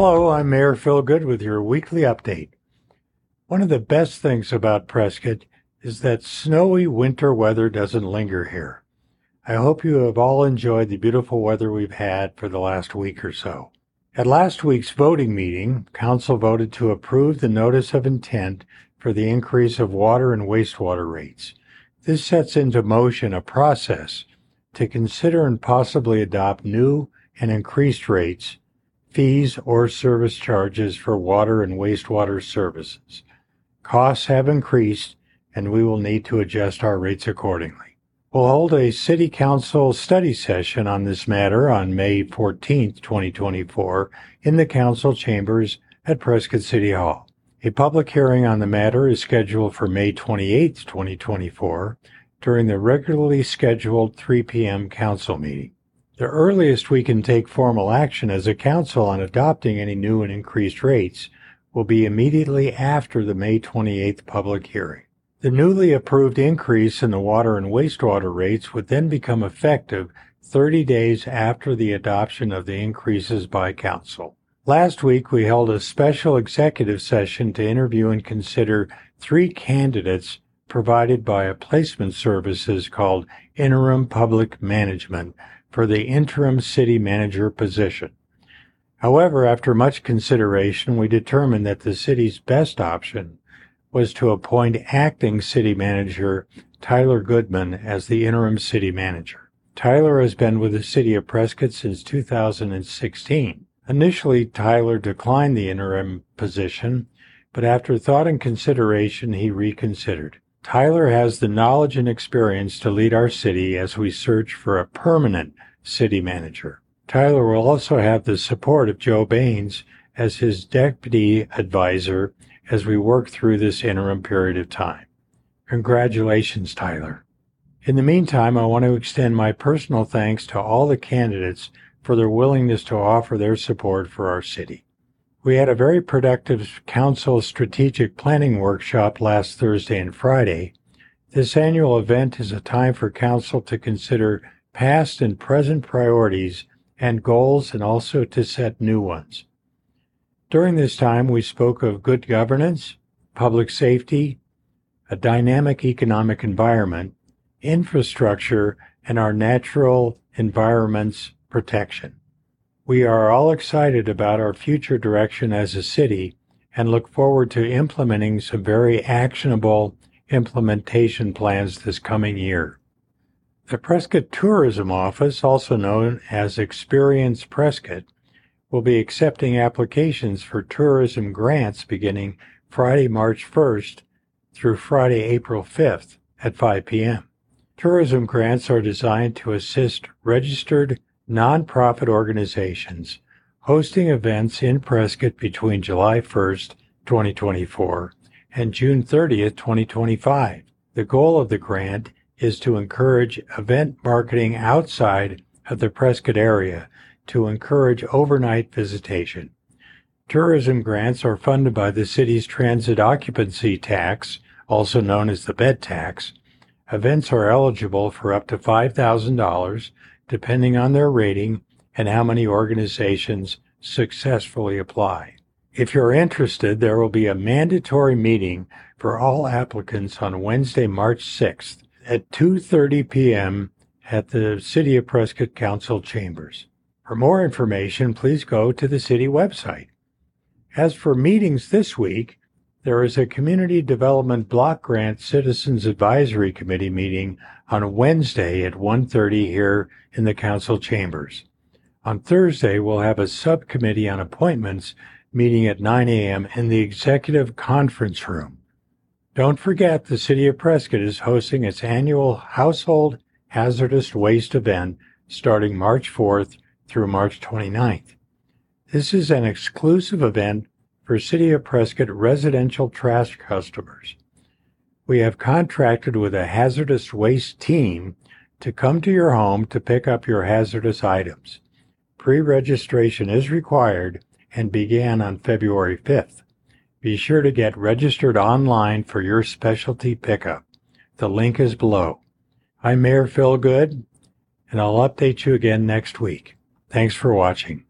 Hello, I'm Mayor Phil Goode with your weekly update. One of the best things about Prescott is that snowy winter weather doesn't linger here. I hope you have all enjoyed the beautiful weather we've had for the last week or so. At last week's voting meeting, Council voted to approve the notice of intent for the increase of water and wastewater rates. This sets into motion a process to consider and possibly adopt new and increased rates, fees, or service charges for water and wastewater services. Costs have increased, and we will need to adjust our rates accordingly. We'll hold a City Council study session on this matter on May 14, 2024, in the Council chambers at Prescott City Hall. A public hearing on the matter is scheduled for May 28, 2024, during the regularly scheduled 3 p.m. council meeting. The earliest we can take formal action as a council on adopting any new and increased rates will be immediately after the May 28th public hearing. The newly approved increase in the water and wastewater rates would then become effective 30 days after the adoption of the increases by council. Last week, we held a special executive session to interview and consider three candidates provided by a placement services called Interim Public Management for the interim city manager position. However, after much consideration, we determined that the city's best option was to appoint acting city manager Tyler Goodman as the interim city manager. Tyler has been with the city of Prescott since 2016. Initially, Tyler declined the interim position, but after thought and consideration, he reconsidered. Tyler has the knowledge and experience to lead our city as we search for a permanent city manager. Tyler will also have the support of Joe Baines as his deputy advisor as we work through this interim period of time. Congratulations, Tyler. In the meantime, I want to extend my personal thanks to all the candidates for their willingness to offer their support for our city. We had a very productive council strategic planning workshop last Thursday and Friday. This annual event is a time for council to consider past and present priorities and goals and also to set new ones. During this time, we spoke of good governance, public safety, a dynamic economic environment, infrastructure, and our natural environment's protection. We are all excited about our future direction as a city and look forward to implementing some very actionable implementation plans this coming year. The Prescott Tourism Office, also known as Experience Prescott, will be accepting applications for tourism grants beginning Friday, March 1st through Friday, April 5th at 5 p.m. Tourism grants are designed to assist registered nonprofit organizations hosting events in Prescott between July 1st, 2024 and June 30th, 2025. The goal of the grant is to encourage event marketing outside of the Prescott area to encourage overnight visitation. Tourism grants are funded by the city's transit occupancy tax, also known as the bed tax. Events are eligible for up to $5,000 depending on their rating and how many organizations successfully apply. If you're interested, there will be a mandatory meeting for all applicants on Wednesday, March 6th at 2:30 p.m. at the City of Prescott Council chambers. For more information, please go to the city website. As for meetings this week, there is a Community Development Block Grant Citizens Advisory Committee meeting on Wednesday at 1:30 here in the council chambers. On Thursday, we'll have a subcommittee on appointments meeting at 9 a.m. in the executive conference room. Don't forget the City of Prescott is hosting its annual Household Hazardous Waste event starting March 4th through March 29th. This is an exclusive event for City of Prescott residential trash customers. We have contracted with a hazardous waste team to come to your home to pick up your hazardous items. Pre-registration is required and began on February 5th. Be sure to get registered online for your specialty pickup. The link is below. I'm Mayor Phil Goode, and I'll update you again next week. Thanks for watching.